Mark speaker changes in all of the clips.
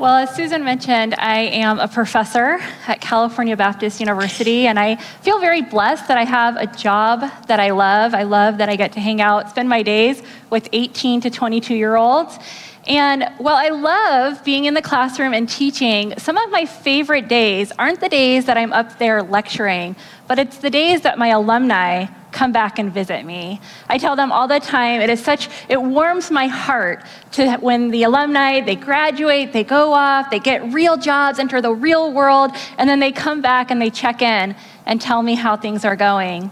Speaker 1: Well, as Susan mentioned, I am a professor at California Baptist University, and I feel very blessed that I have a job that I love. I love that I get to hang out, spend my days with 18 to 22 year olds. And while I love being in the classroom and teaching, some of my favorite days aren't the days that I'm up there lecturing, but it's the days that my alumni come back and visit me. I tell them all the time, it is such, it warms my heart to when the alumni, they graduate, they go off, they get real jobs, enter the real world, and then they come back and they check in and tell me how things are going.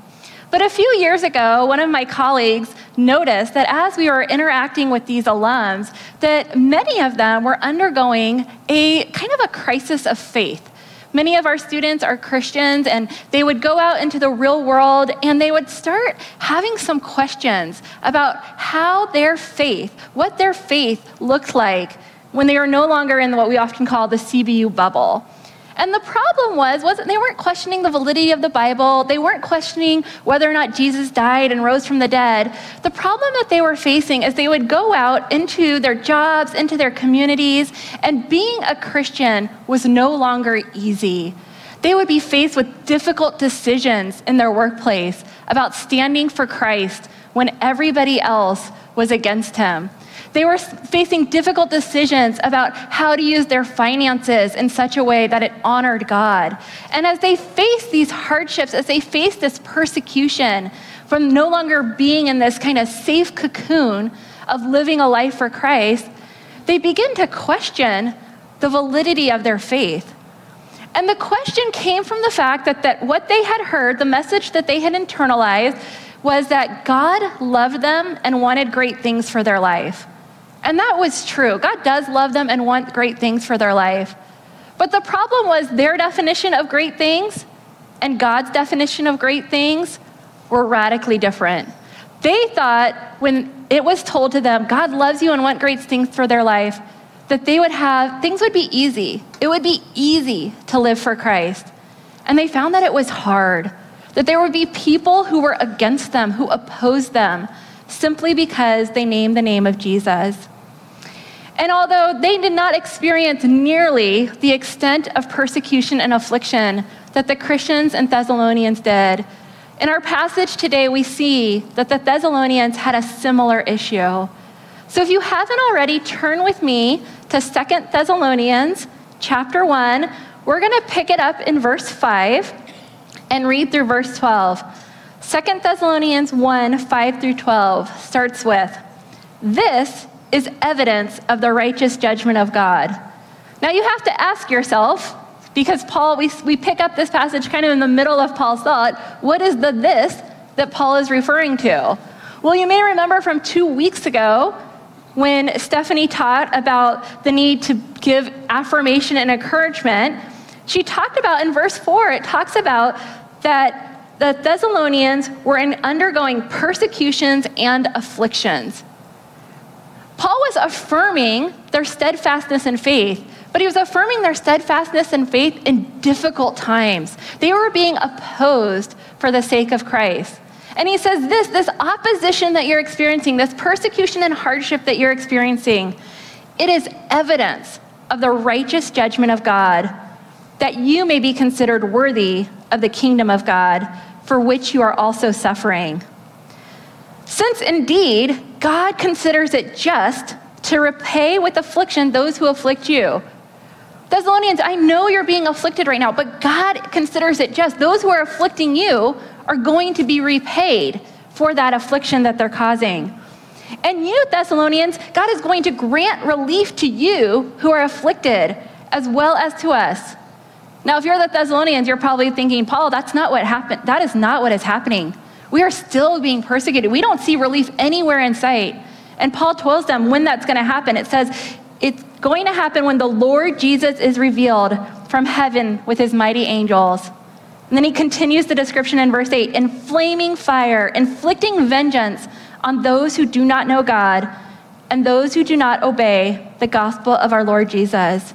Speaker 1: But a few years ago, one of my colleagues noticed that as we were interacting with these alums, that many of them were undergoing a kind of a crisis of faith. Many of our students are Christians, and they would go out into the real world and they would start having some questions about how their faith, what their faith looked like when they are no longer in what we often call the CBU bubble. And the problem was, wasn't they weren't questioning the validity of the Bible. They weren't questioning whether or not Jesus died and rose from the dead. The problem that they were facing is they would go out into their jobs, into their communities, and being a Christian was no longer easy. They would be faced with difficult decisions in their workplace about standing for Christ when everybody else was against him. They were facing difficult decisions about how to use their finances in such a way that it honored God. And as they faced these hardships, as they faced this persecution from no longer being in this kind of safe cocoon of living a life for Christ, they begin to question the validity of their faith. And the question came from the fact that, that what they had heard, the message that they had internalized, was that God loved them and wanted great things for their life. And that was true. God does love them and want great things for their life. But the problem was their definition of great things and God's definition of great things were radically different. They thought when it was told to them, God loves you and want great things for their life, that they would have, things would be easy. It would be easy to live for Christ. And they found that it was hard, that there would be people who were against them, who opposed them, simply because they named the name of Jesus. And although they did not experience nearly the extent of persecution and affliction that the Christians and Thessalonians did, in our passage today we see that the Thessalonians had a similar issue. So if you haven't already, turn with me to Second Thessalonians chapter 1. We're going to pick it up in verse 5 and read through verse 12. 2 Thessalonians 1 5 through 12 starts with This is evidence of the righteous judgment of God. Now you have to ask yourself, because Paul, we, we pick up this passage kind of in the middle of Paul's thought, what is the this that Paul is referring to? Well, you may remember from two weeks ago when Stephanie taught about the need to give affirmation and encouragement. She talked about in verse 4, it talks about that the Thessalonians were in undergoing persecutions and afflictions. Paul was affirming their steadfastness in faith, but he was affirming their steadfastness in faith in difficult times. They were being opposed for the sake of Christ. And he says this this opposition that you're experiencing, this persecution and hardship that you're experiencing, it is evidence of the righteous judgment of God that you may be considered worthy of the kingdom of God for which you are also suffering. Since indeed God considers it just to repay with affliction those who afflict you. Thessalonians, I know you're being afflicted right now, but God considers it just. Those who are afflicting you are going to be repaid for that affliction that they're causing. And you, Thessalonians, God is going to grant relief to you who are afflicted as well as to us. Now, if you're the Thessalonians, you're probably thinking, Paul, that's not what happened. That is not what is happening. We are still being persecuted. We don't see relief anywhere in sight. And Paul tells them when that's going to happen. It says, it's going to happen when the Lord Jesus is revealed from heaven with his mighty angels. And then he continues the description in verse 8 in flaming fire, inflicting vengeance on those who do not know God and those who do not obey the gospel of our Lord Jesus.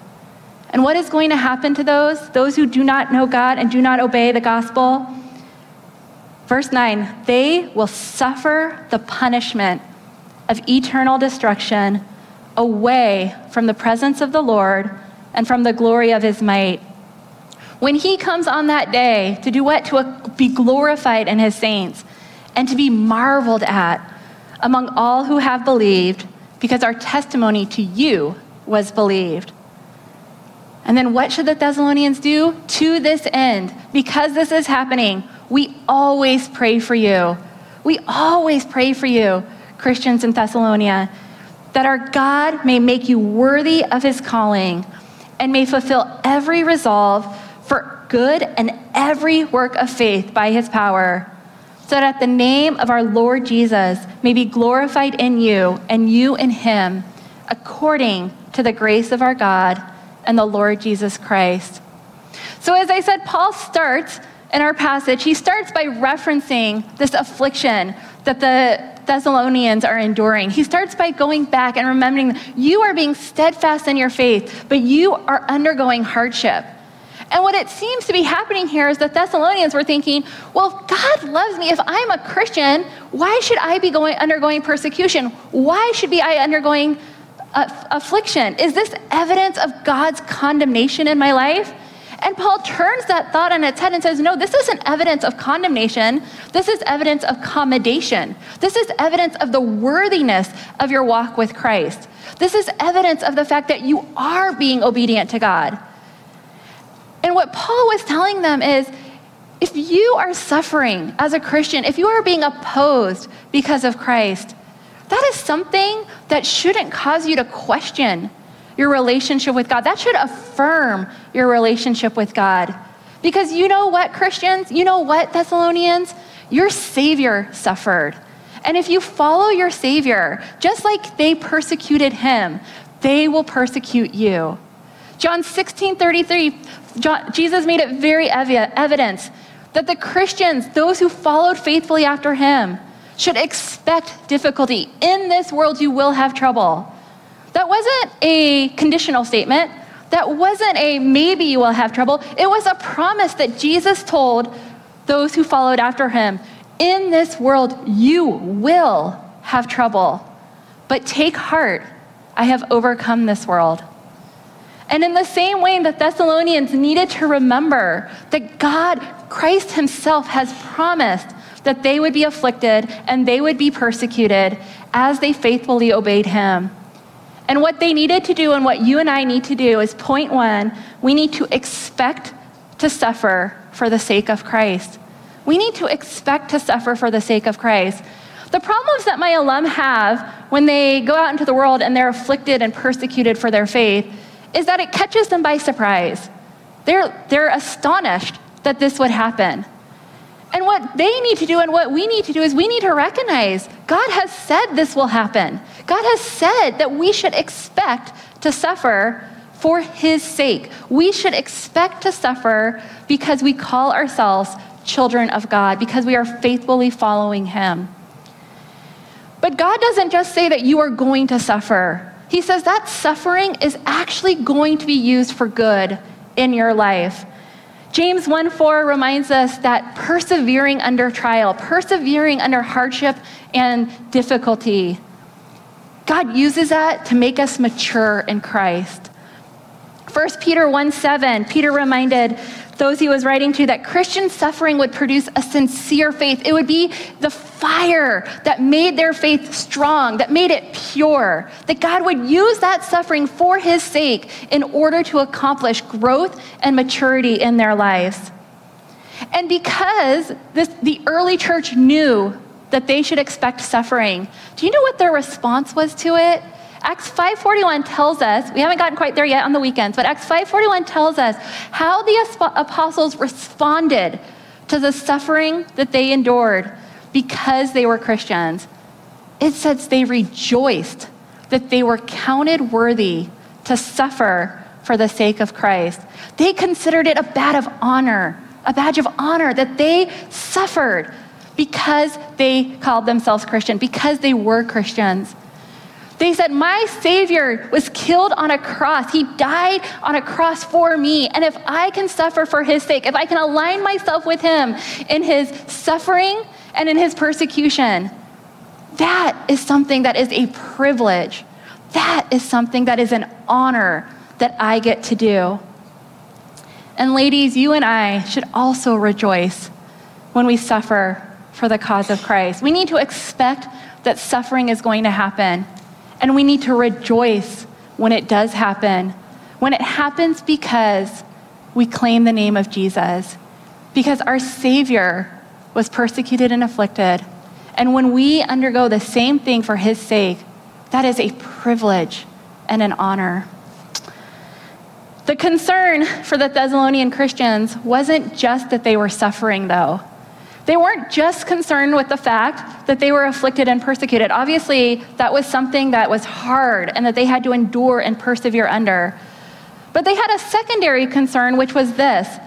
Speaker 1: And what is going to happen to those? Those who do not know God and do not obey the gospel? Verse 9 they will suffer the punishment of eternal destruction away from the presence of the Lord and from the glory of his might. When he comes on that day to do what? To be glorified in his saints and to be marveled at among all who have believed, because our testimony to you was believed. And then what should the Thessalonians do? To this end, because this is happening, we always pray for you. We always pray for you, Christians in Thessalonica, that our God may make you worthy of his calling and may fulfill every resolve for good and every work of faith by his power, so that the name of our Lord Jesus may be glorified in you and you in him, according to the grace of our God and the Lord Jesus Christ. So, as I said, Paul starts in our passage, he starts by referencing this affliction that the Thessalonians are enduring. He starts by going back and remembering you are being steadfast in your faith, but you are undergoing hardship. And what it seems to be happening here is the Thessalonians were thinking, well, if God loves me, if I'm a Christian, why should I be going, undergoing persecution? Why should be I undergoing affliction? Is this evidence of God's condemnation in my life? And Paul turns that thought on its head and says, No, this isn't evidence of condemnation. This is evidence of commendation. This is evidence of the worthiness of your walk with Christ. This is evidence of the fact that you are being obedient to God. And what Paul was telling them is if you are suffering as a Christian, if you are being opposed because of Christ, that is something that shouldn't cause you to question your relationship with God. That should affirm your relationship with God. Because you know what, Christians? You know what, Thessalonians? Your Savior suffered. And if you follow your Savior, just like they persecuted him, they will persecute you. John 16 33, John, Jesus made it very evident that the Christians, those who followed faithfully after him, should expect difficulty. In this world, you will have trouble. That wasn't a conditional statement. That wasn't a maybe you will have trouble. It was a promise that Jesus told those who followed after him In this world, you will have trouble. But take heart, I have overcome this world. And in the same way, the Thessalonians needed to remember that God, Christ Himself, has promised that they would be afflicted and they would be persecuted as they faithfully obeyed Him. And what they needed to do, and what you and I need to do, is point one, we need to expect to suffer for the sake of Christ. We need to expect to suffer for the sake of Christ. The problems that my alum have when they go out into the world and they're afflicted and persecuted for their faith is that it catches them by surprise. They're, they're astonished that this would happen. And what they need to do and what we need to do is we need to recognize God has said this will happen. God has said that we should expect to suffer for his sake. We should expect to suffer because we call ourselves children of God, because we are faithfully following him. But God doesn't just say that you are going to suffer. He says that suffering is actually going to be used for good in your life. James 1 4 reminds us that persevering under trial, persevering under hardship and difficulty, God uses that to make us mature in Christ. 1 Peter 1 7, Peter reminded those he was writing to that Christian suffering would produce a sincere faith. It would be the fire that made their faith strong, that made it pure. That God would use that suffering for his sake in order to accomplish growth and maturity in their lives. And because this, the early church knew that they should expect suffering, do you know what their response was to it? Acts 5:41 tells us, we haven't gotten quite there yet on the weekends, but Acts 5:41 tells us how the apostles responded to the suffering that they endured because they were Christians. It says they rejoiced that they were counted worthy to suffer for the sake of Christ. They considered it a badge of honor, a badge of honor that they suffered because they called themselves Christian, because they were Christians. They said, My Savior was killed on a cross. He died on a cross for me. And if I can suffer for His sake, if I can align myself with Him in His suffering and in His persecution, that is something that is a privilege. That is something that is an honor that I get to do. And ladies, you and I should also rejoice when we suffer for the cause of Christ. We need to expect that suffering is going to happen, and we need to rejoice when it does happen. When it happens because we claim the name of Jesus, because our Savior was persecuted and afflicted. And when we undergo the same thing for His sake, that is a privilege and an honor. The concern for the Thessalonian Christians wasn't just that they were suffering, though. They weren't just concerned with the fact that they were afflicted and persecuted. Obviously, that was something that was hard and that they had to endure and persevere under. But they had a secondary concern, which was this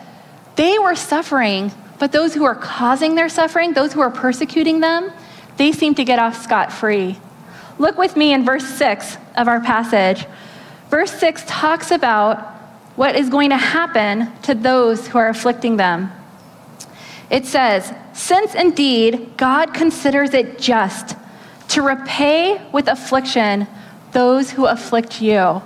Speaker 1: they were suffering, but those who were causing their suffering, those who were persecuting them, they seemed to get off scot free. Look with me in verse 6 of our passage. Verse 6 talks about what is going to happen to those who are afflicting them. It says, Since indeed God considers it just to repay with affliction those who afflict you.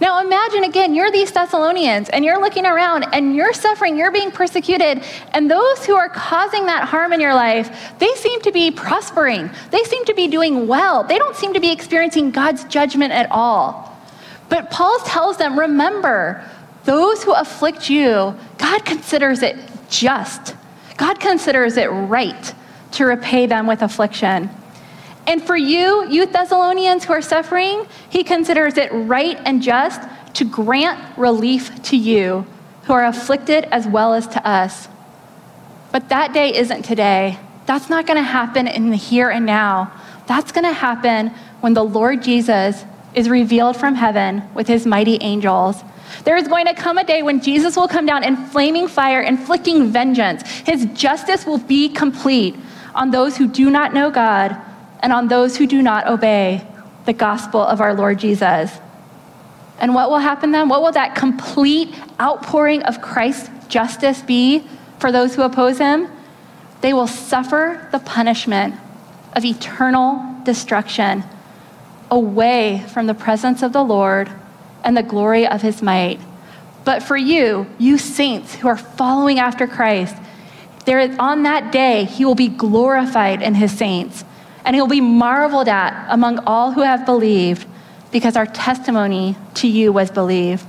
Speaker 1: Now imagine again, you're these Thessalonians and you're looking around and you're suffering, you're being persecuted, and those who are causing that harm in your life, they seem to be prospering. They seem to be doing well. They don't seem to be experiencing God's judgment at all. But Paul tells them, remember, those who afflict you, God considers it just. God considers it right to repay them with affliction. And for you, you Thessalonians who are suffering, he considers it right and just to grant relief to you who are afflicted as well as to us. But that day isn't today. That's not going to happen in the here and now. That's going to happen when the Lord Jesus is revealed from heaven with his mighty angels there is going to come a day when Jesus will come down in flaming fire, inflicting vengeance. His justice will be complete on those who do not know God and on those who do not obey the gospel of our Lord Jesus. And what will happen then? What will that complete outpouring of Christ's justice be for those who oppose him? They will suffer the punishment of eternal destruction away from the presence of the Lord and the glory of his might. But for you, you saints who are following after Christ, there is, on that day, he will be glorified in his saints, and he'll be marveled at among all who have believed, because our testimony to you was believed.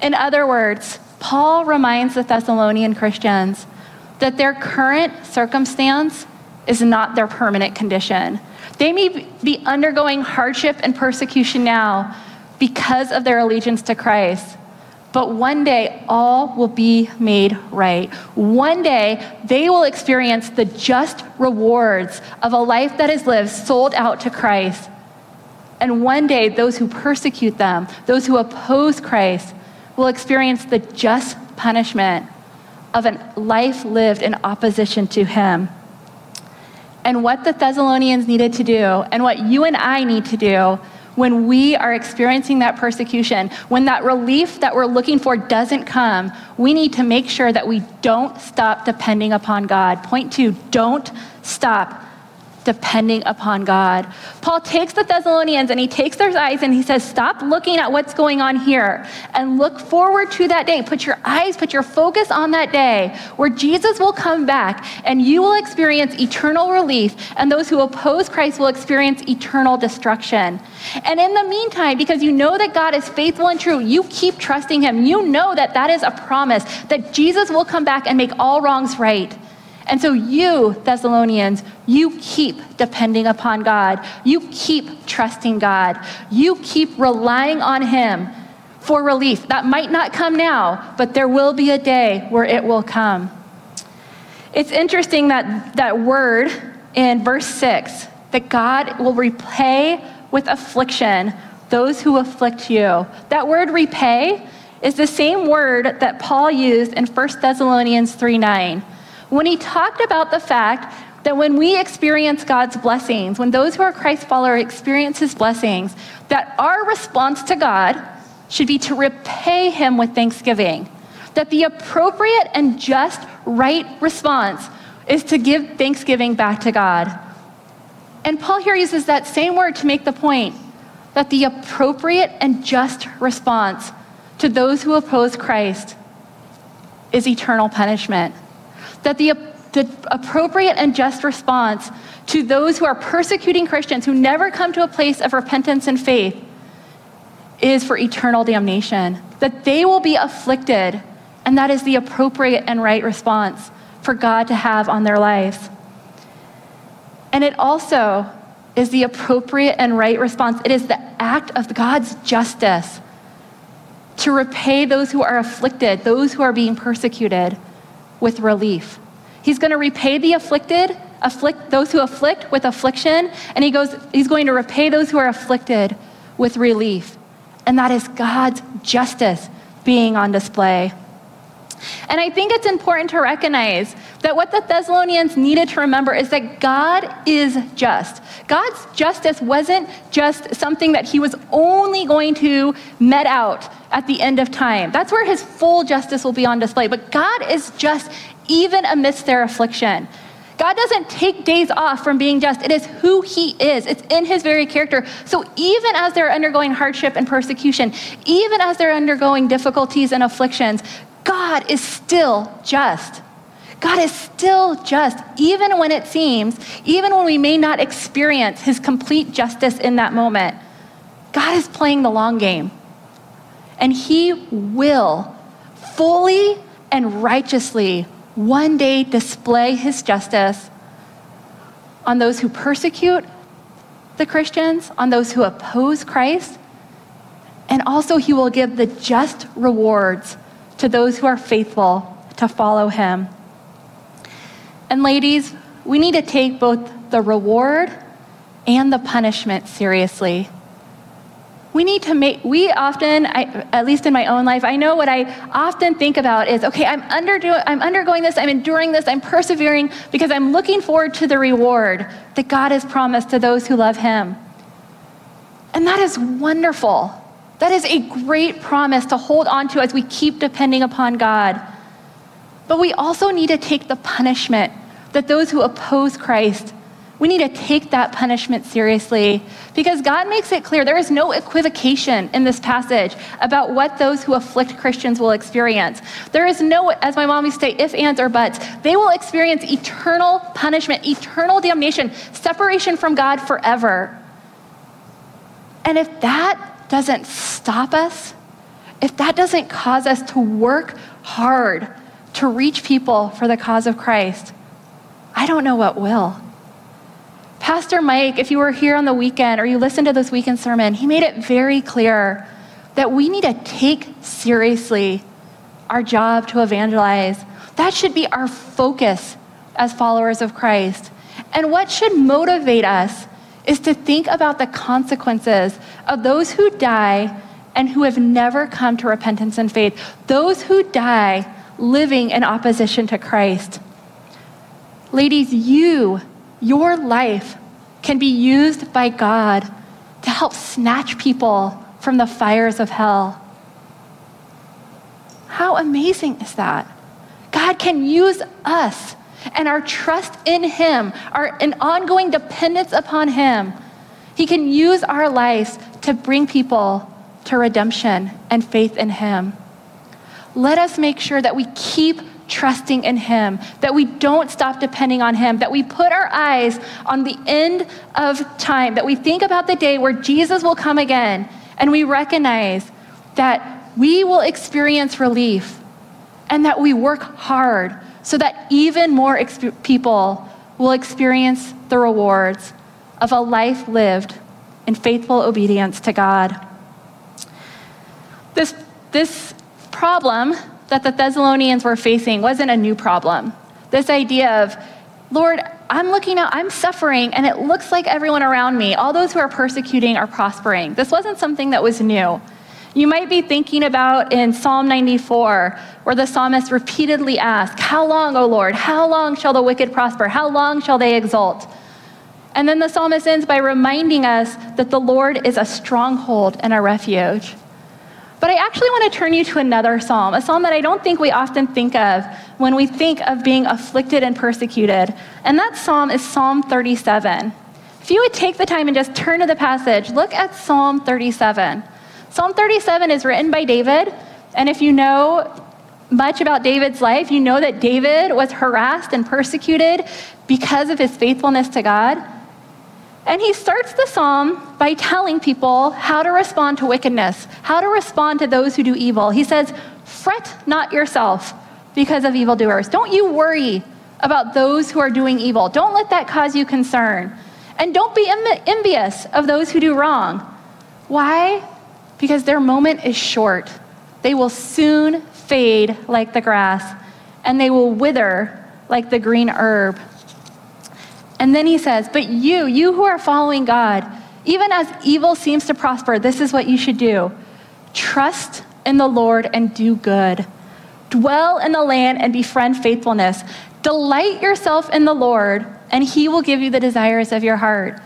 Speaker 1: In other words, Paul reminds the Thessalonian Christians that their current circumstance is not their permanent condition. They may be undergoing hardship and persecution now, because of their allegiance to Christ. But one day, all will be made right. One day, they will experience the just rewards of a life that is lived sold out to Christ. And one day, those who persecute them, those who oppose Christ, will experience the just punishment of a life lived in opposition to Him. And what the Thessalonians needed to do, and what you and I need to do, when we are experiencing that persecution, when that relief that we're looking for doesn't come, we need to make sure that we don't stop depending upon God. Point two, don't stop depending upon God. Paul takes the Thessalonians and he takes their eyes and he says, Stop looking at what's going on here and look forward to that day. Put your eyes, put your focus on that day where Jesus will come back and you will experience eternal relief, and those who oppose Christ will experience eternal destruction. And in the meantime, because you know that God is faithful and true, you keep trusting him. You know that that is a promise that Jesus will come back and make all wrongs right. And so, you, Thessalonians, you keep depending upon God. You keep trusting God. You keep relying on Him for relief. That might not come now, but there will be a day where it will come. It's interesting that that word in verse 6 that God will repay with affliction those who afflict you. That word repay is the same word that Paul used in 1 Thessalonians 3 9 when he talked about the fact that when we experience God's blessings, when those who are Christ followers experience his blessings, that our response to God should be to repay him with thanksgiving. That the appropriate and just right response is to give thanksgiving back to God. And Paul here uses that same word to make the point that the appropriate and just response to those who oppose Christ is eternal punishment. That the, the appropriate and just response to those who are persecuting Christians who never come to a place of repentance and faith is for eternal damnation. That they will be afflicted, and that is the appropriate and right response for God to have on their lives. And it also is the appropriate and right response. It is the act of God's justice to repay those who are afflicted, those who are being persecuted, with relief. He's going to repay the afflicted, afflict those who afflict with affliction, and he goes, he's going to repay those who are afflicted with relief. And that is God's justice being on display. And I think it's important to recognize that what the Thessalonians needed to remember is that God is just. God's justice wasn't just something that he was only going to met out at the end of time. That's where his full justice will be on display. But God is just even amidst their affliction. God doesn't take days off from being just. It is who He is, it's in His very character. So even as they're undergoing hardship and persecution, even as they're undergoing difficulties and afflictions, God is still just. God is still just, even when it seems, even when we may not experience His complete justice in that moment. God is playing the long game. And He will fully and righteously one day display His justice on those who persecute the Christians, on those who oppose Christ, and also He will give the just rewards to those who are faithful to follow him. And ladies, we need to take both the reward and the punishment seriously. We need to make, we often, I, at least in my own life, I know what I often think about is okay, I'm, underdo, I'm undergoing this, I'm enduring this, I'm persevering because I'm looking forward to the reward that God has promised to those who love Him. And that is wonderful. That is a great promise to hold on to as we keep depending upon God. But we also need to take the punishment that those who oppose Christ, we need to take that punishment seriously because God makes it clear there is no equivocation in this passage about what those who afflict Christians will experience. There is no, as my mom used to say, if, ands, or buts. They will experience eternal punishment, eternal damnation, separation from God forever. And if that doesn't stop us, if that doesn't cause us to work hard to reach people for the cause of Christ, I don't know what will. Pastor Mike, if you were here on the weekend or you listened to this weekend sermon, he made it very clear that we need to take seriously our job to evangelize. That should be our focus as followers of Christ. And what should motivate us is to think about the consequences of those who die and who have never come to repentance and faith, those who die living in opposition to Christ. Ladies, you, your life, can be used by God to help snatch people from the fires of hell. How amazing is that? God can use us and our trust in Him, our an ongoing dependence upon Him, He can use our lives to bring people to redemption and faith in Him. Let us make sure that we keep trusting in Him, that we don't stop depending on Him, that we put our eyes on the end of time, that we think about the day where Jesus will come again, and we recognize that we will experience relief and that we work hard so that even more people will experience the rewards of a life lived in faithful obedience to God. This, this problem that the Thessalonians were facing wasn't a new problem. This idea of, Lord, I'm looking out, I'm suffering, and it looks like everyone around me, all those who are persecuting, are prospering. This wasn't something that was new. You might be thinking about in Psalm 94, where the psalmist repeatedly asks, How long, O Lord? How long shall the wicked prosper? How long shall they exult? And then the psalmist ends by reminding us that the Lord is a stronghold and a refuge. But I actually want to turn you to another psalm, a psalm that I don't think we often think of when we think of being afflicted and persecuted. And that psalm is Psalm 37. If you would take the time and just turn to the passage, look at Psalm 37. Psalm 37 is written by David, and if you know much about David's life, you know that David was harassed and persecuted because of his faithfulness to God. And he starts the psalm by telling people how to respond to wickedness, how to respond to those who do evil. He says, Fret not yourself because of evildoers. Don't you worry about those who are doing evil. Don't let that cause you concern. And don't be envious of those who do wrong. Why? Because their moment is short. They will soon fade like the grass, and they will wither like the green herb. And then he says, But you, you who are following God, even as evil seems to prosper, this is what you should do trust in the Lord and do good. Dwell in the land and befriend faithfulness. Delight yourself in the Lord, and he will give you the desires of your heart.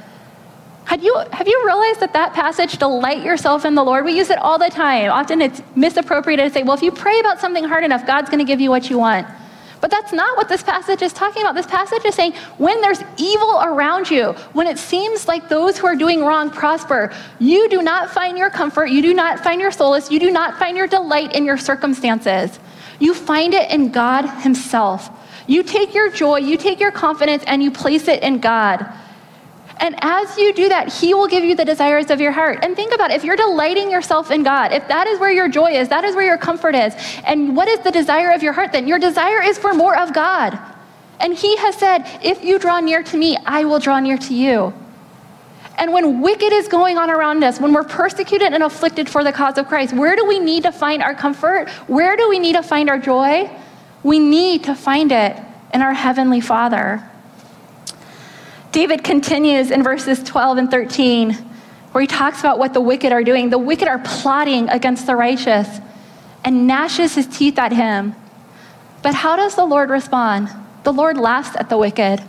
Speaker 1: Have you, have you realized that that passage, delight yourself in the Lord, we use it all the time. Often it's misappropriated to say, well, if you pray about something hard enough, God's going to give you what you want. But that's not what this passage is talking about. This passage is saying when there's evil around you, when it seems like those who are doing wrong prosper, you do not find your comfort, you do not find your solace, you do not find your delight in your circumstances. You find it in God Himself. You take your joy, you take your confidence, and you place it in God. And as you do that, He will give you the desires of your heart. And think about it, if you're delighting yourself in God, if that is where your joy is, that is where your comfort is, and what is the desire of your heart then? Your desire is for more of God. And He has said, if you draw near to me, I will draw near to you. And when wicked is going on around us, when we're persecuted and afflicted for the cause of Christ, where do we need to find our comfort? Where do we need to find our joy? We need to find it in our Heavenly Father. David continues in verses 12 and 13, where he talks about what the wicked are doing. The wicked are plotting against the righteous and gnashes his teeth at him. But how does the Lord respond? The Lord laughs at the wicked,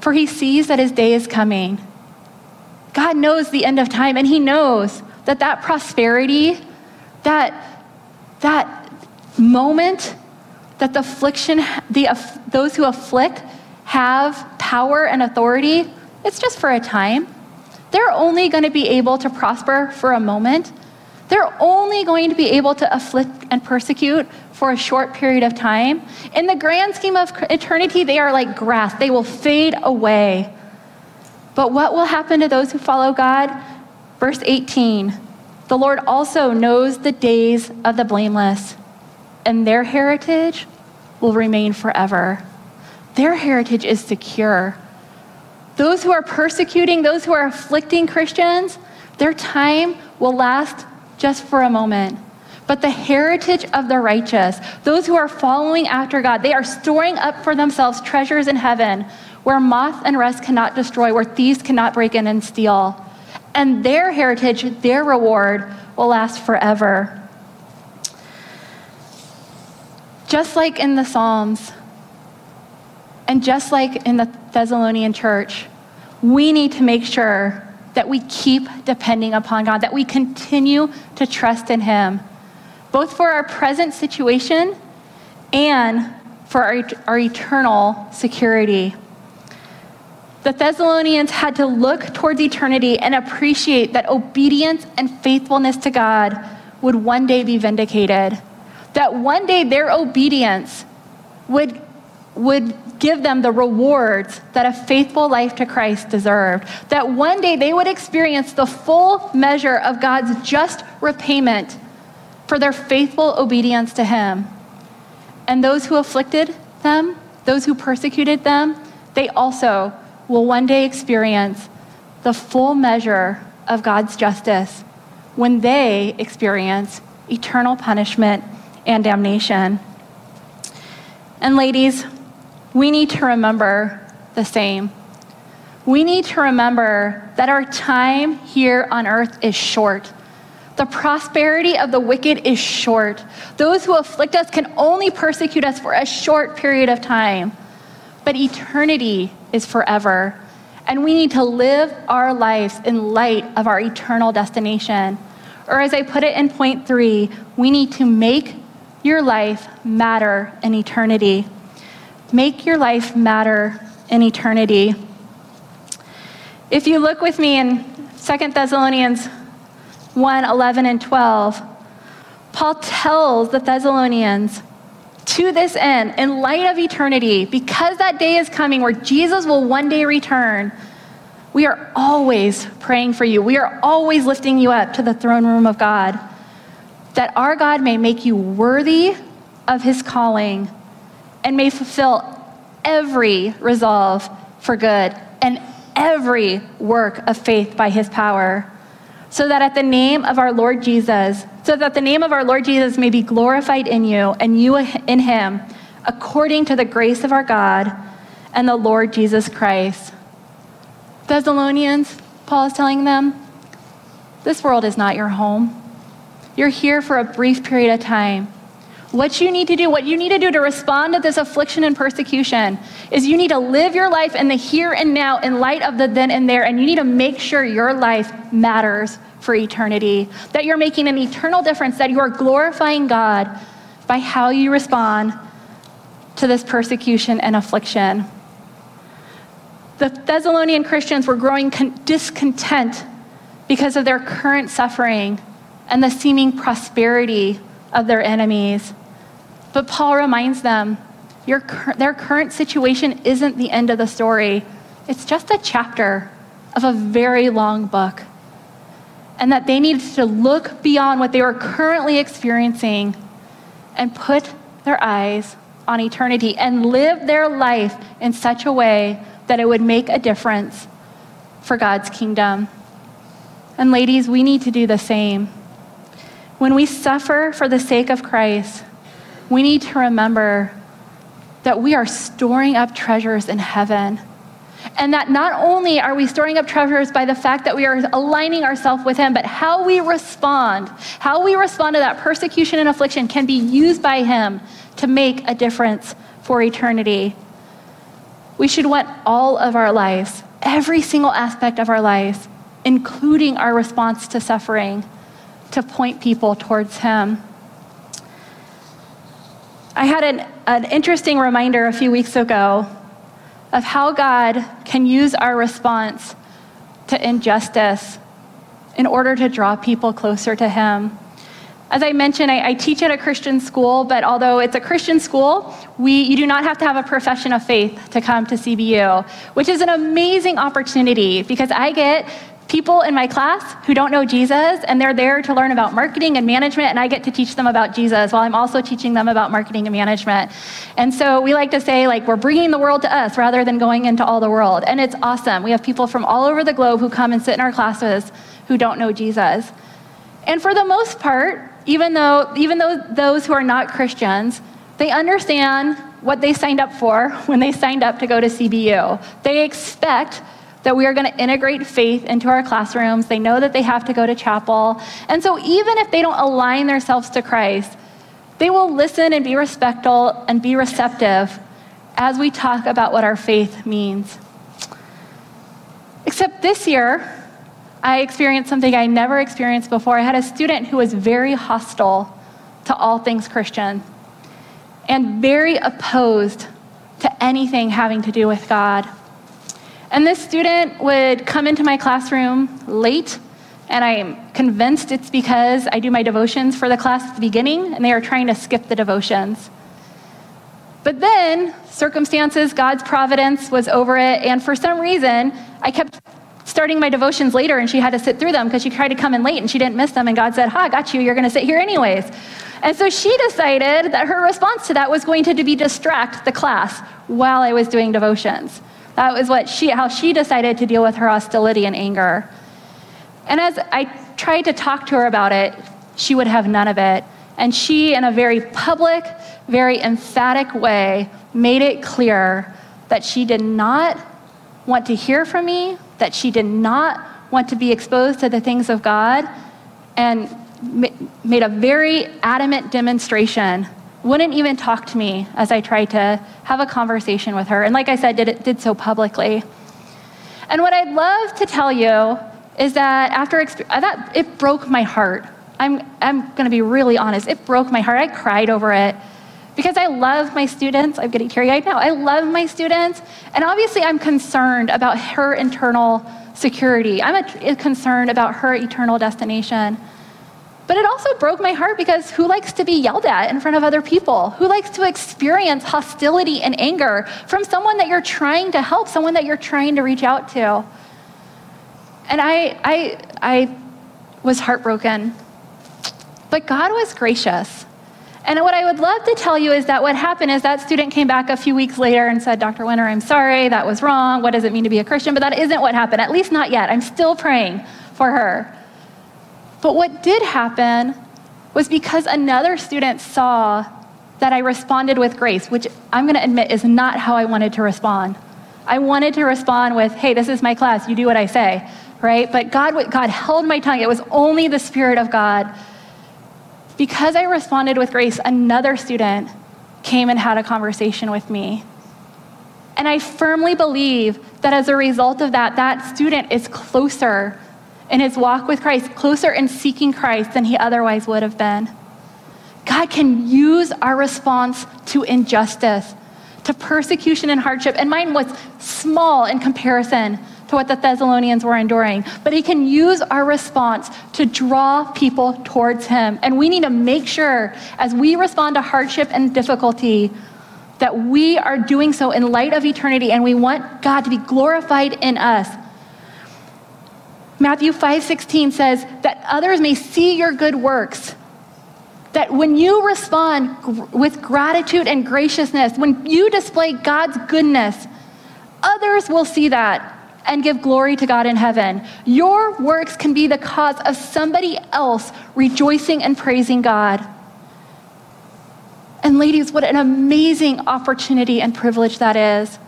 Speaker 1: for he sees that his day is coming. God knows the end of time, and he knows that that prosperity, that, that moment, that the affliction, the, those who afflict, have power and authority, it's just for a time. They're only going to be able to prosper for a moment. They're only going to be able to afflict and persecute for a short period of time. In the grand scheme of eternity, they are like grass, they will fade away. But what will happen to those who follow God? Verse 18 The Lord also knows the days of the blameless, and their heritage will remain forever their heritage is secure. Those who are persecuting, those who are afflicting Christians, their time will last just for a moment. But the heritage of the righteous, those who are following after God, they are storing up for themselves treasures in heaven where moth and rust cannot destroy, where thieves cannot break in and steal. And their heritage, their reward, will last forever. Just like in the Psalms, and just like in the Thessalonian church, we need to make sure that we keep depending upon God, that we continue to trust in Him, both for our present situation and for our, our eternal security. The Thessalonians had to look towards eternity and appreciate that obedience and faithfulness to God would one day be vindicated. That one day their obedience would, would give them the rewards that a faithful life to Christ deserved. That one day they would experience the full measure of God's just repayment for their faithful obedience to Him. And those who afflicted them, those who persecuted them, they also will one day experience the full measure of God's justice when they experience eternal punishment and damnation. And, ladies, we need to remember the same. We need to remember that our time here on earth is short. The prosperity of the wicked is short. Those who afflict us can only persecute us for a short period of time. But eternity is forever. And we need to live our lives in light of our eternal destination. Or, as I put it in point three, we need to make your life matter in eternity. Make your life matter in eternity. If you look with me in 2 Thessalonians 1 11 and 12, Paul tells the Thessalonians, to this end, in light of eternity, because that day is coming where Jesus will one day return, we are always praying for you. We are always lifting you up to the throne room of God, that our God may make you worthy of his calling and may fulfill every resolve for good and every work of faith by his power so that at the name of our Lord Jesus, so that the name of our Lord Jesus may be glorified in you and you in him, according to the grace of our God and the Lord Jesus Christ. Thessalonians, Paul is telling them, this world is not your home. You're here for a brief period of time. What you need to do, what you need to do to respond to this affliction and persecution is you need to live your life in the here and now in light of the then and there, and you need to make sure your life matters for eternity, that you're making an eternal difference, that you are glorifying God by how you respond to this persecution and affliction. The Thessalonian Christians were growing con- discontent because of their current suffering and the seeming prosperity of their enemies. But Paul reminds them your, their current situation isn't the end of the story, it's just a chapter of a very long book. And that they needed to look beyond what they were currently experiencing and put their eyes on eternity and live their life in such a way that it would make a difference for God's kingdom. And ladies, we need to do the same. When we suffer for the sake of Christ, we need to remember that we are storing up treasures in heaven. And that not only are we storing up treasures by the fact that we are aligning ourselves with Him, but how we respond, how we respond to that persecution and affliction can be used by Him to make a difference for eternity. We should want all of our lives, every single aspect of our lives, including our response to suffering, to point people towards Him. I had an, an interesting reminder a few weeks ago of how God can use our response to injustice in order to draw people closer to Him. As I mentioned, I, I, teach at a Christian school, but although it's a Christian school, we, you do not have to have a profession of faith to come to CBU, which is an amazing opportunity because I get people in my class who don't know Jesus, and they're there to learn about marketing and management, and I get to teach them about Jesus while I'm also teaching them about marketing and management. And so we like to say, like, we're bringing the world to us rather than going into all the world. And it's awesome. We have people from all over the globe who come and sit in our classes who don't know Jesus. And for the most part, even though, even though those who are not Christians, they understand what they signed up for when they signed up to go to CBU. They expect that we are going to integrate faith into our classrooms. They know that they have to go to chapel. And so, even if they don't align themselves to Christ, they will listen and be respectful and be receptive as we talk about what our faith means. Except this year, I experienced something I never experienced before. I had a student who was very hostile to all things Christian and very opposed to anything having to do with God. And this student would come into my classroom late, and I'm convinced it's because I do my devotions for the class at the beginning, and they are trying to skip the devotions. But then, circumstances, God's providence was over it, and for some reason, I kept starting my devotions later, and she had to sit through them because she tried to come in late and she didn't miss them, and God said, Ha, got you, you're going to sit here anyways. And so she decided that her response to that was going to be distract the class while I was doing devotions. That was what she, how she decided to deal with her hostility and anger. And as I tried to talk to her about it, she would have none of it. And she, in a very public, very emphatic way, made it clear that she did not want to hear from me, that she did not want to be exposed to the things of God, and made a very adamant demonstration wouldn't even talk to me as I tried to have a conversation with her. And like I said, did, did so publicly. And what I'd love to tell you is that after uh, that, it broke my heart. I'm, I'm going to be really honest. It broke my heart. I cried over it because I love my students. I'm getting teary eyed now. I love my students. And obviously, I'm concerned about her internal security. I'm a, concerned about her eternal destination. But it also broke my heart because who likes to be yelled at in front of other people? Who likes to experience hostility and anger from someone that you're trying to help, someone that you're trying to reach out to? And I, I, I was heartbroken. But God was gracious. And what I would love to tell you is that what happened is that student came back a few weeks later and said, Dr. Winter, I'm sorry, that was wrong. What does it mean to be a Christian? But that isn't what happened, at least not yet. I'm still praying for her. But what did happen was because another student saw that I responded with grace, which I'm going to admit is not how I wanted to respond. I wanted to respond with, hey, this is my class, you do what I say, right? But God, God held my tongue. It was only the Spirit of God because I responded with grace, another student came and had a conversation with me. And I firmly believe that as a result of that, that student is closer in his walk with Christ, closer in seeking Christ than he otherwise would have been. God can use our response to injustice, to persecution and hardship, and mine was small in comparison to what the Thessalonians were enduring, but he can use our response to draw people towards him. And we need to make sure, as we respond to hardship and difficulty, that we are doing so in light of eternity and we want God to be glorified in us. Matthew 5:16 says that others may see your good works. That when you respond with gratitude and graciousness, when you display God's goodness, others will see that and give glory to God in heaven. Your works can be the cause of somebody else rejoicing and praising God. And, ladies, what an amazing opportunity and privilege that is.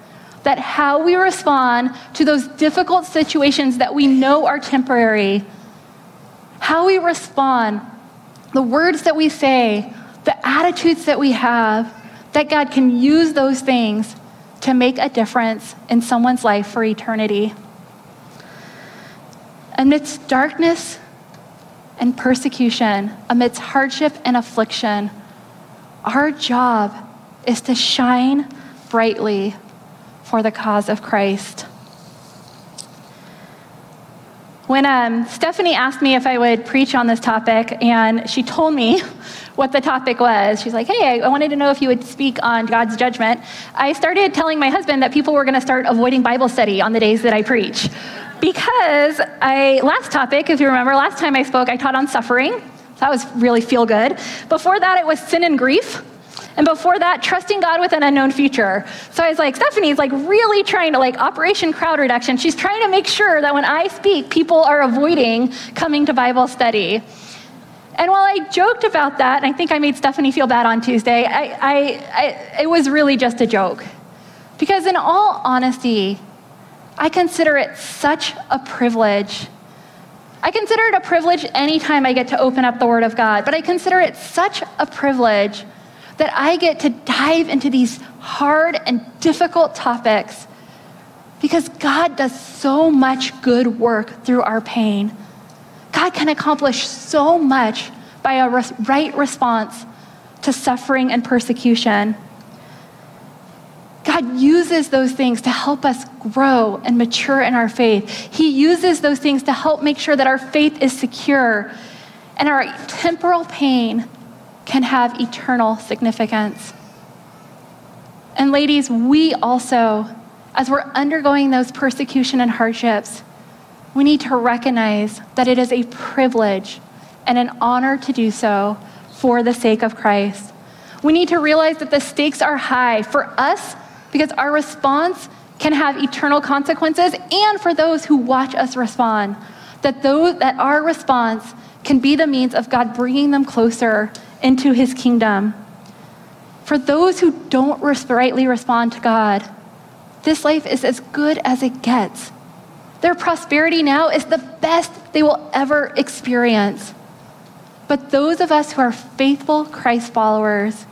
Speaker 1: That how we respond to those difficult situations that we know are temporary, how we respond, the words that we say, the attitudes that we have, that God can use those things to make a difference in someone's life for eternity. Amidst darkness and persecution, amidst hardship and affliction, our job is to shine brightly for the cause of Christ. When um, Stephanie asked me if I would preach on this topic, and she told me what the topic was. She's like, hey, I wanted to know if you would speak on God's judgment. I started telling my husband that people were going to start avoiding Bible study on the days that I preach. Because I, last topic, if you remember, last time I spoke, I taught on suffering. So that was really feel good. Before that, it was sin and grief. And before that, trusting God with an unknown future. So I was like, Stephanie's like really trying to like Operation Crowd Reduction. She's trying to make sure that when I speak, people are avoiding coming to Bible study. And while I joked about that, and I think I made Stephanie feel bad on Tuesday, I, I, I, it was really just a joke. Because, in all honesty, I consider it such a privilege. I consider it a privilege anytime I get to open up the Word of God, but I consider it such a privilege that I get to dive into these hard and difficult topics because God does so much good work through our pain. God can accomplish so much by a right response to suffering and persecution. God uses those things to help us grow and mature in our faith. He uses those things to help make sure that our faith is secure and our temporal pain can have eternal significance. And, ladies, we also, as we're undergoing those persecution and hardships, we need to recognize that it is a privilege and an honor to do so for the sake of Christ. We need to realize that the stakes are high for us because our response can have eternal consequences and for those who watch us respond. That those that our response can be the means of God bringing them closer into his kingdom. For those who don't rightly respond to God, this life is as good as it gets. Their prosperity now is the best they will ever experience. But those of us who are faithful Christ followers,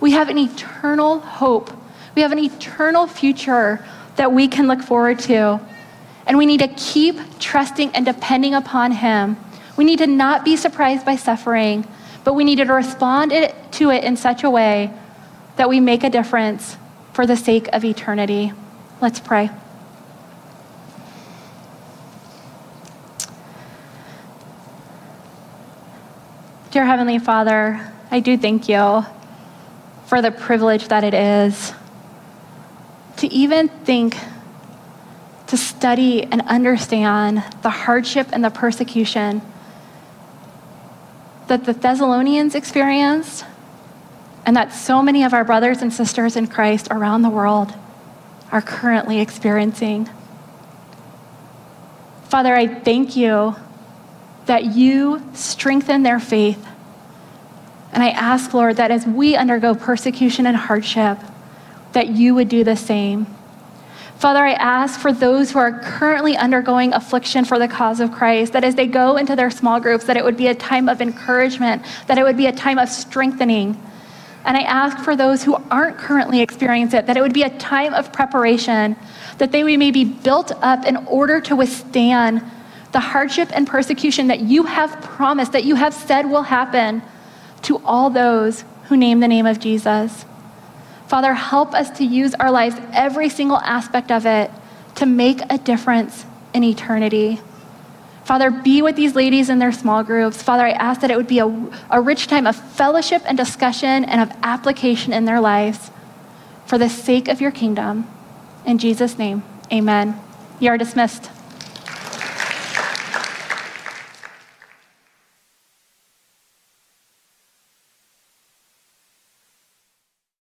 Speaker 1: we have an eternal hope. We have an eternal future that we can look forward to. And we need to keep trusting and depending upon Him. We need to not be surprised by suffering, but we needed to respond it, to it in such a way that we make a difference for the sake of eternity. Let's pray. Dear Heavenly Father, I do thank you for the privilege that it is to even think, to study and understand the hardship and the persecution that the Thessalonians experienced and that so many of our brothers and sisters in Christ around the world are currently experiencing. Father, I thank you that you strengthen their faith. And I ask, Lord, that as we undergo persecution and hardship, that you would do the same. Father, I ask for those who are currently undergoing affliction for the cause of Christ, that as they go into their small groups, that it would be a time of encouragement, that it would be a time of strengthening. And I ask for those who aren't currently experiencing it, that it would be a time of preparation, that they may be built up in order to withstand the hardship and persecution that you have promised, that you have said will happen to all those who name the name of Jesus. Father, help us to use our lives, every single aspect of it, to make a difference in eternity. Father, be with these ladies in their small groups. Father, I ask that it would be a, a rich time of fellowship and discussion and of application in their lives for the sake of your kingdom. In Jesus' name, amen. You are dismissed.